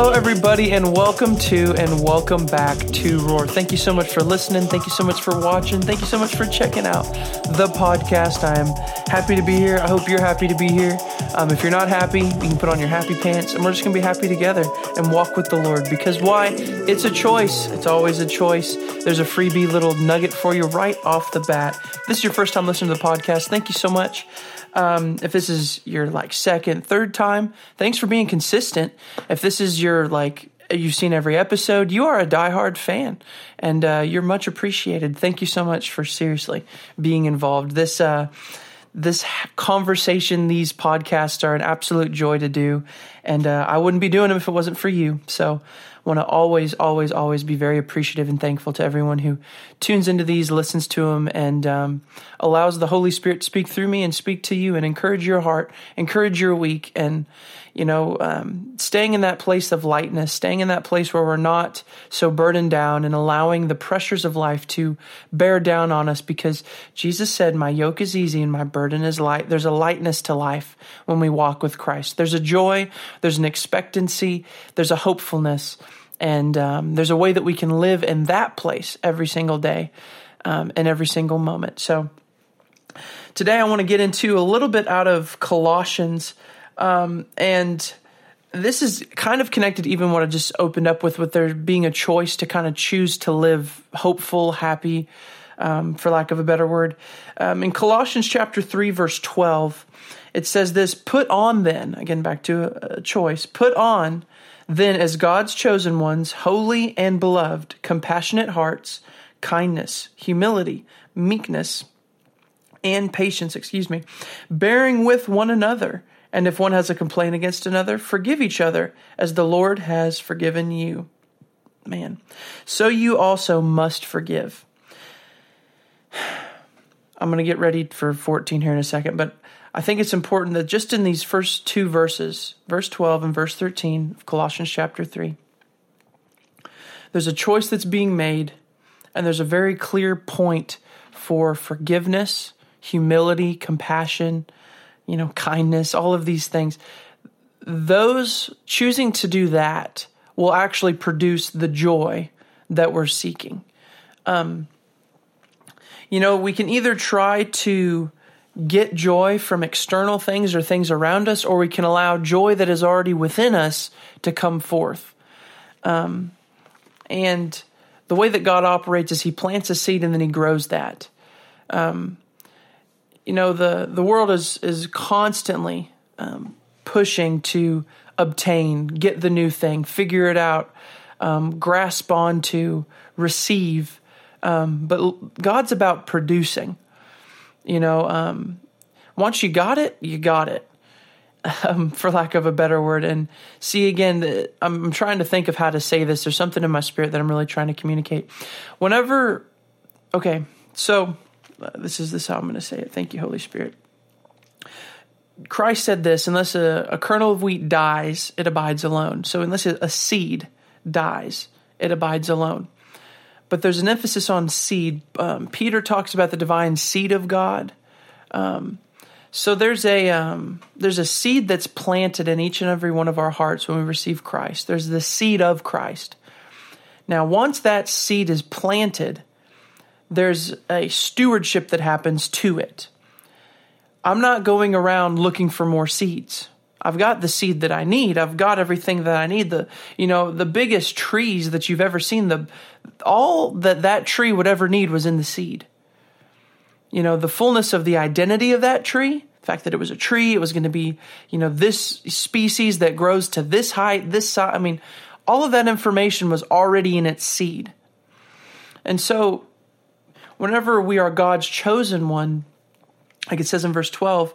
Hello, everybody, and welcome to and welcome back to Roar. Thank you so much for listening. Thank you so much for watching. Thank you so much for checking out the podcast. I am happy to be here. I hope you're happy to be here. Um, if you're not happy, you can put on your happy pants, and we're just going to be happy together and walk with the Lord. Because why? It's a choice. It's always a choice. There's a freebie little nugget for you right off the bat. If this is your first time listening to the podcast. Thank you so much. Um, if this is your like second, third time, thanks for being consistent. If this is your like you've seen every episode, you are a diehard fan, and uh, you're much appreciated. Thank you so much for seriously being involved. This uh, this conversation, these podcasts are an absolute joy to do, and uh, I wouldn't be doing them if it wasn't for you. So want to always, always, always be very appreciative and thankful to everyone who tunes into these, listens to them, and um, allows the Holy Spirit to speak through me and speak to you and encourage your heart, encourage your week, and you know, um, staying in that place of lightness, staying in that place where we're not so burdened down and allowing the pressures of life to bear down on us because Jesus said, My yoke is easy and my burden is light. There's a lightness to life when we walk with Christ. There's a joy, there's an expectancy, there's a hopefulness, and um, there's a way that we can live in that place every single day um, and every single moment. So, today I want to get into a little bit out of Colossians um, and this is kind of connected even what I just opened up with, with there being a choice to kind of choose to live hopeful, happy, um, for lack of a better word. Um, in Colossians chapter 3, verse 12, it says this Put on then, again, back to a, a choice, put on then as God's chosen ones, holy and beloved, compassionate hearts, kindness, humility, meekness, and patience, excuse me, bearing with one another and if one has a complaint against another, forgive each other as the Lord has forgiven you. Man. So you also must forgive. I'm going to get ready for 14 here in a second, but I think it's important that just in these first two verses, verse 12 and verse 13 of Colossians chapter 3, there's a choice that's being made, and there's a very clear point for forgiveness, humility, compassion, you know, kindness, all of these things. Those choosing to do that will actually produce the joy that we're seeking. Um, you know, we can either try to get joy from external things or things around us, or we can allow joy that is already within us to come forth. Um, and the way that God operates is He plants a seed and then He grows that. Um, you know the the world is is constantly um, pushing to obtain, get the new thing, figure it out, um, grasp onto, receive. Um, but God's about producing. You know, um, once you got it, you got it. Um, for lack of a better word, and see again. I'm trying to think of how to say this. There's something in my spirit that I'm really trying to communicate. Whenever, okay, so this is this how I'm going to say it. Thank you, Holy Spirit. Christ said this unless a, a kernel of wheat dies, it abides alone. So, unless a seed dies, it abides alone. But there's an emphasis on seed. Um, Peter talks about the divine seed of God. Um, so there's a um, there's a seed that's planted in each and every one of our hearts when we receive Christ. There's the seed of Christ. Now, once that seed is planted, there's a stewardship that happens to it. I'm not going around looking for more seeds. I've got the seed that I need. I've got everything that I need. The you know the biggest trees that you've ever seen. The all that that tree would ever need was in the seed. You know the fullness of the identity of that tree. The fact that it was a tree. It was going to be you know this species that grows to this height, this size. I mean, all of that information was already in its seed. And so whenever we are God's chosen one, like it says in verse 12,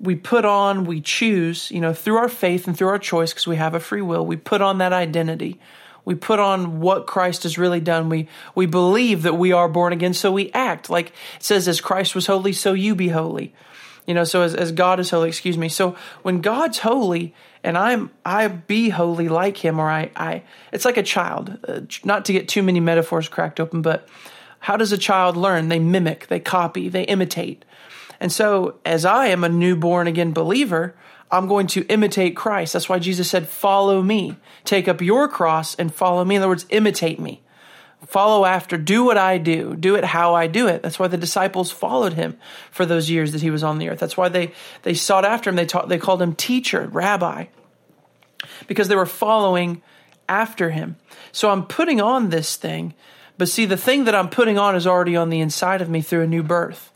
we put on, we choose, you know, through our faith and through our choice, because we have a free will, we put on that identity. We put on what Christ has really done. We we believe that we are born again, so we act. Like it says, as Christ was holy, so you be holy. You know, so as, as God is holy, excuse me. So when God's holy and I'm I be holy like him, or I I it's like a child. Uh, not to get too many metaphors cracked open, but how does a child learn? They mimic, they copy, they imitate. And so, as I am a newborn again believer, I'm going to imitate Christ. That's why Jesus said, Follow me. Take up your cross and follow me. In other words, imitate me. Follow after. Do what I do. Do it how I do it. That's why the disciples followed him for those years that he was on the earth. That's why they, they sought after him. They, taught, they called him teacher, rabbi, because they were following after him. So I'm putting on this thing, but see, the thing that I'm putting on is already on the inside of me through a new birth.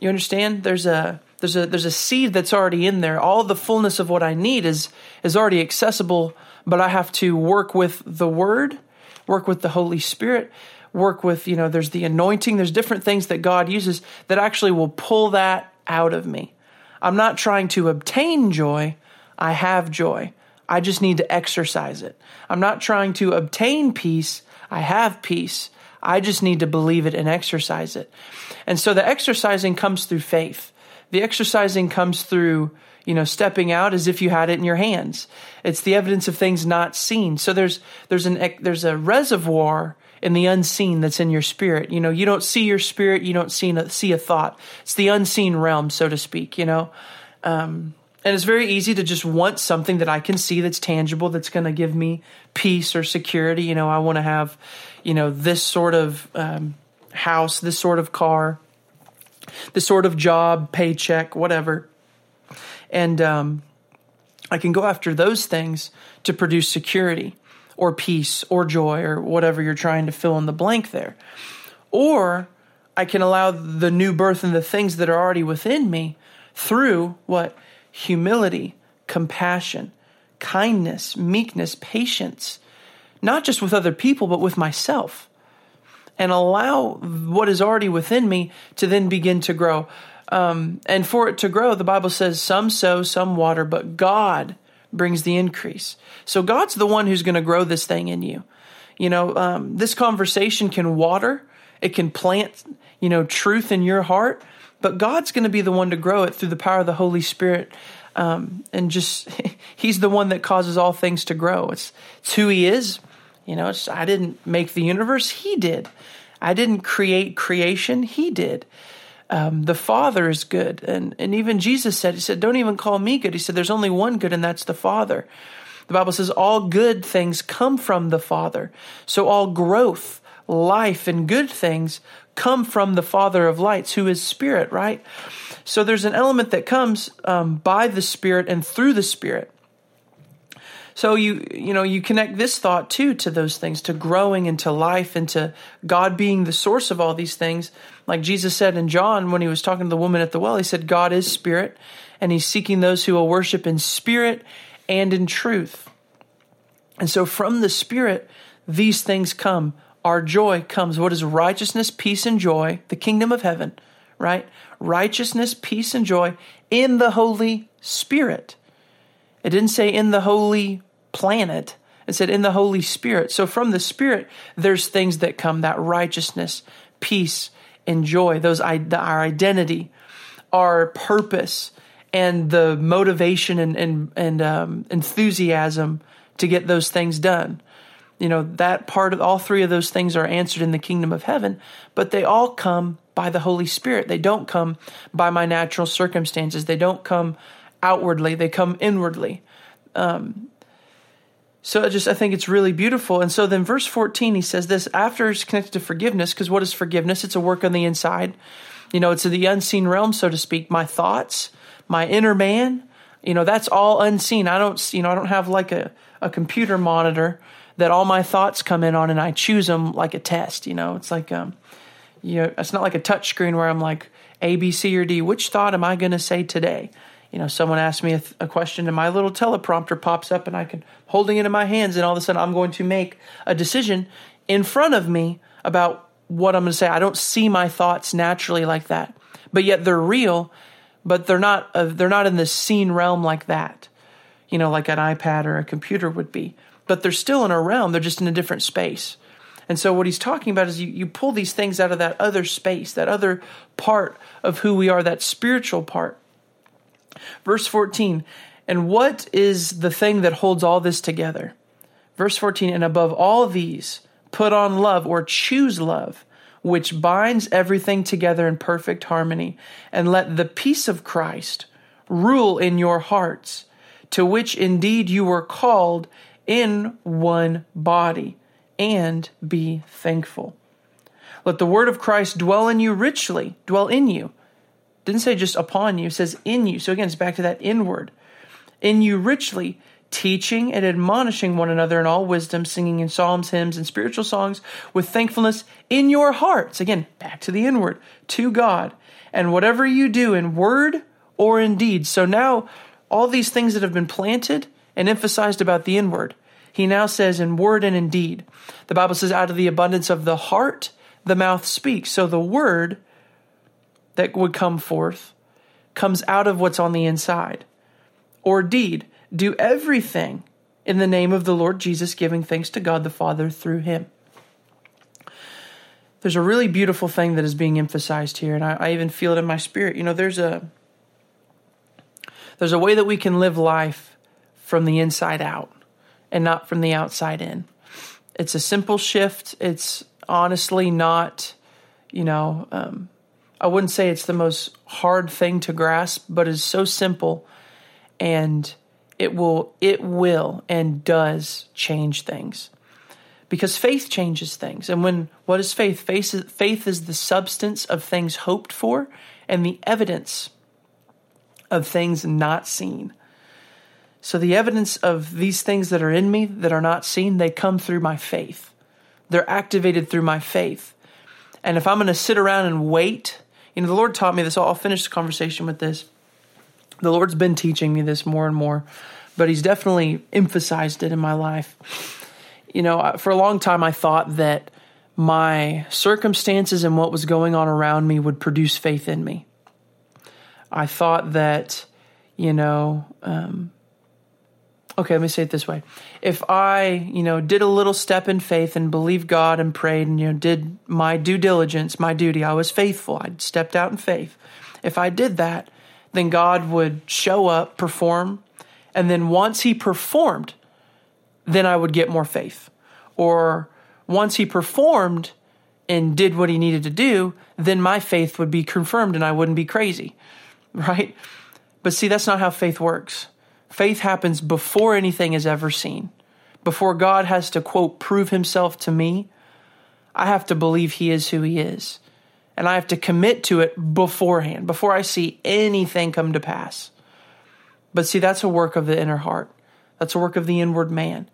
You understand? There's a there's a there's a seed that's already in there. All the fullness of what I need is is already accessible, but I have to work with the word, work with the Holy Spirit, work with, you know, there's the anointing, there's different things that God uses that actually will pull that out of me. I'm not trying to obtain joy, I have joy. I just need to exercise it. I'm not trying to obtain peace, I have peace. I just need to believe it and exercise it. And so the exercising comes through faith. The exercising comes through, you know, stepping out as if you had it in your hands. It's the evidence of things not seen. So there's there's an there's a reservoir in the unseen that's in your spirit. You know, you don't see your spirit, you don't see a, see a thought. It's the unseen realm, so to speak. You know, um, and it's very easy to just want something that I can see that's tangible, that's going to give me peace or security. You know, I want to have, you know, this sort of um, house, this sort of car, this sort of job, paycheck, whatever. And um, I can go after those things to produce security or peace or joy or whatever you're trying to fill in the blank there. Or I can allow the new birth and the things that are already within me through what? Humility, compassion, kindness, meekness, patience, not just with other people, but with myself. And allow what is already within me to then begin to grow. Um, and for it to grow, the Bible says, some sow, some water, but God brings the increase. So God's the one who's going to grow this thing in you. You know, um, this conversation can water, it can plant, you know, truth in your heart, but God's going to be the one to grow it through the power of the Holy Spirit. Um, and just, He's the one that causes all things to grow. It's, it's who He is. You know, I didn't make the universe, He did. I didn't create creation, He did. Um, the Father is good. And, and even Jesus said, He said, Don't even call me good. He said, There's only one good, and that's the Father. The Bible says all good things come from the Father. So all growth, life, and good things come from the Father of lights, who is Spirit, right? So there's an element that comes um, by the Spirit and through the Spirit. So you you know you connect this thought too to those things, to growing into life, into God being the source of all these things. Like Jesus said in John when he was talking to the woman at the well, he said, "God is spirit, and He's seeking those who will worship in spirit and in truth." And so from the Spirit, these things come our joy comes. What is righteousness, peace, and joy? The kingdom of heaven, right? Righteousness, peace, and joy in the Holy Spirit. It didn't say in the holy planet. It said in the Holy Spirit. So from the Spirit, there's things that come that righteousness, peace, and joy. Those our identity, our purpose, and the motivation and and, and um, enthusiasm to get those things done you know, that part of all three of those things are answered in the kingdom of heaven, but they all come by the Holy Spirit. They don't come by my natural circumstances. They don't come outwardly, they come inwardly. Um, so I just I think it's really beautiful. And so then verse 14 he says this after it's connected to forgiveness because what is forgiveness? It's a work on the inside. You know, it's the unseen realm so to speak. My thoughts, my inner man, you know, that's all unseen. I don't you know, I don't have like a a computer monitor that all my thoughts come in on and I choose them like a test. You know, it's like, um, you know, it's not like a touch screen where I'm like A, B, C, or D. Which thought am I going to say today? You know, someone asks me a, th- a, question and my little teleprompter pops up and I can holding it in my hands and all of a sudden I'm going to make a decision in front of me about what I'm going to say. I don't see my thoughts naturally like that, but yet they're real, but they're not, uh, they're not in the seen realm like that, you know, like an iPad or a computer would be but they're still in a realm, they're just in a different space. And so, what he's talking about is you, you pull these things out of that other space, that other part of who we are, that spiritual part. Verse 14, and what is the thing that holds all this together? Verse 14, and above all these, put on love or choose love, which binds everything together in perfect harmony, and let the peace of Christ rule in your hearts, to which indeed you were called in one body, and be thankful. Let the word of Christ dwell in you richly, dwell in you. Didn't say just upon you, says in you. So again, it's back to that inward. In you richly, teaching and admonishing one another in all wisdom, singing in psalms, hymns, and spiritual songs with thankfulness in your hearts. Again, back to the inward, to God. And whatever you do in word or in deed. So now, all these things that have been planted and emphasized about the inward, he now says in word and in deed. The Bible says, out of the abundance of the heart, the mouth speaks. So the word that would come forth comes out of what's on the inside. Or deed, do everything in the name of the Lord Jesus, giving thanks to God the Father through him. There's a really beautiful thing that is being emphasized here, and I, I even feel it in my spirit. You know, there's a there's a way that we can live life from the inside out and not from the outside in. It's a simple shift. It's honestly not, you know, um, I wouldn't say it's the most hard thing to grasp, but it's so simple and it will it will and does change things. Because faith changes things. And when what is faith? Faith is, faith is the substance of things hoped for and the evidence of things not seen. So the evidence of these things that are in me that are not seen, they come through my faith. They're activated through my faith. And if I'm going to sit around and wait, you know, the Lord taught me this. I'll finish the conversation with this. The Lord's been teaching me this more and more, but He's definitely emphasized it in my life. You know, for a long time, I thought that my circumstances and what was going on around me would produce faith in me. I thought that, you know, um, okay, let me say it this way. If I, you know, did a little step in faith and believed God and prayed and, you know, did my due diligence, my duty, I was faithful, I stepped out in faith. If I did that, then God would show up, perform, and then once He performed, then I would get more faith. Or once He performed and did what He needed to do, then my faith would be confirmed and I wouldn't be crazy, right? But see, that's not how faith works. Faith happens before anything is ever seen. Before God has to, quote, prove himself to me, I have to believe he is who he is. And I have to commit to it beforehand, before I see anything come to pass. But see, that's a work of the inner heart. That's a work of the inward man.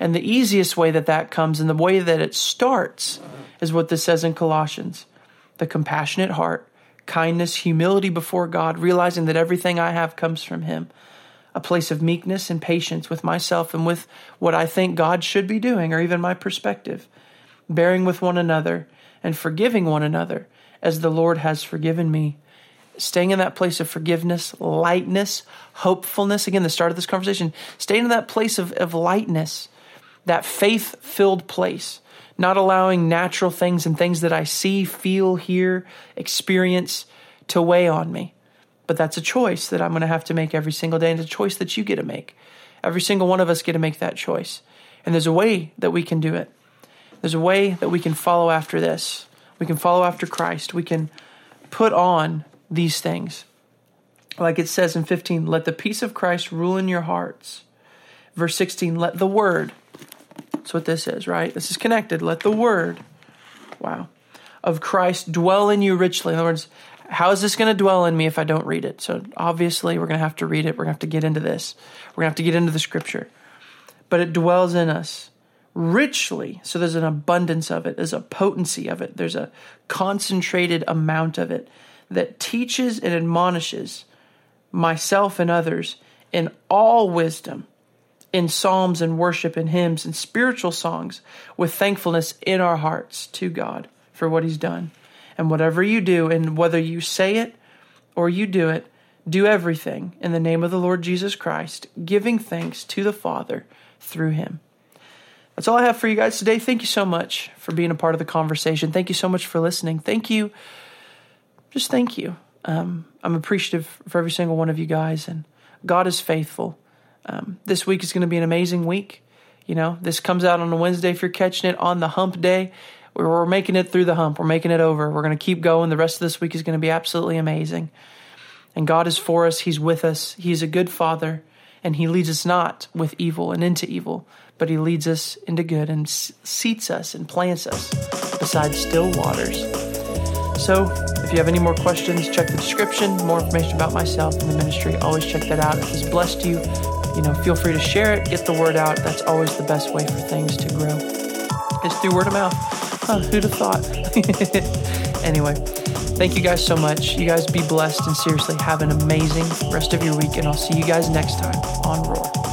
And the easiest way that that comes and the way that it starts is what this says in Colossians the compassionate heart, kindness, humility before God, realizing that everything I have comes from Him a place of meekness and patience with myself and with what I think God should be doing, or even my perspective, bearing with one another and forgiving one another as the Lord has forgiven me. Staying in that place of forgiveness, lightness, hopefulness. Again, the start of this conversation, staying in that place of, of lightness, that faith filled place, not allowing natural things and things that I see, feel, hear, experience to weigh on me but that's a choice that I'm going to have to make every single day. And it's a choice that you get to make. Every single one of us get to make that choice. And there's a way that we can do it. There's a way that we can follow after this. We can follow after Christ. We can put on these things. Like it says in 15, let the peace of Christ rule in your hearts. Verse 16, let the word. That's what this is, right? This is connected. Let the word, wow, of Christ dwell in you richly. In other words, how is this going to dwell in me if I don't read it? So obviously, we're going to have to read it. We're going to have to get into this. We're going to have to get into the scripture. But it dwells in us richly. So there's an abundance of it, there's a potency of it, there's a concentrated amount of it that teaches and admonishes myself and others in all wisdom, in psalms and worship and hymns and spiritual songs with thankfulness in our hearts to God for what He's done. And whatever you do, and whether you say it or you do it, do everything in the name of the Lord Jesus Christ, giving thanks to the Father through him. That's all I have for you guys today. Thank you so much for being a part of the conversation. Thank you so much for listening. Thank you. Just thank you. Um, I'm appreciative for every single one of you guys, and God is faithful. Um, this week is going to be an amazing week. You know, this comes out on a Wednesday if you're catching it on the hump day. We're making it through the hump. We're making it over. We're going to keep going. The rest of this week is going to be absolutely amazing. And God is for us, He's with us, He's a good Father, and He leads us not with evil and into evil, but He leads us into good and seats us and plants us beside still waters. So, if you have any more questions, check the description. More information about myself and the ministry, always check that out. If it's blessed you, you know, feel free to share it, get the word out. That's always the best way for things to grow. It's through word of mouth. Huh, who'd have thought? anyway, thank you guys so much. You guys be blessed and seriously have an amazing rest of your week, and I'll see you guys next time on Roar.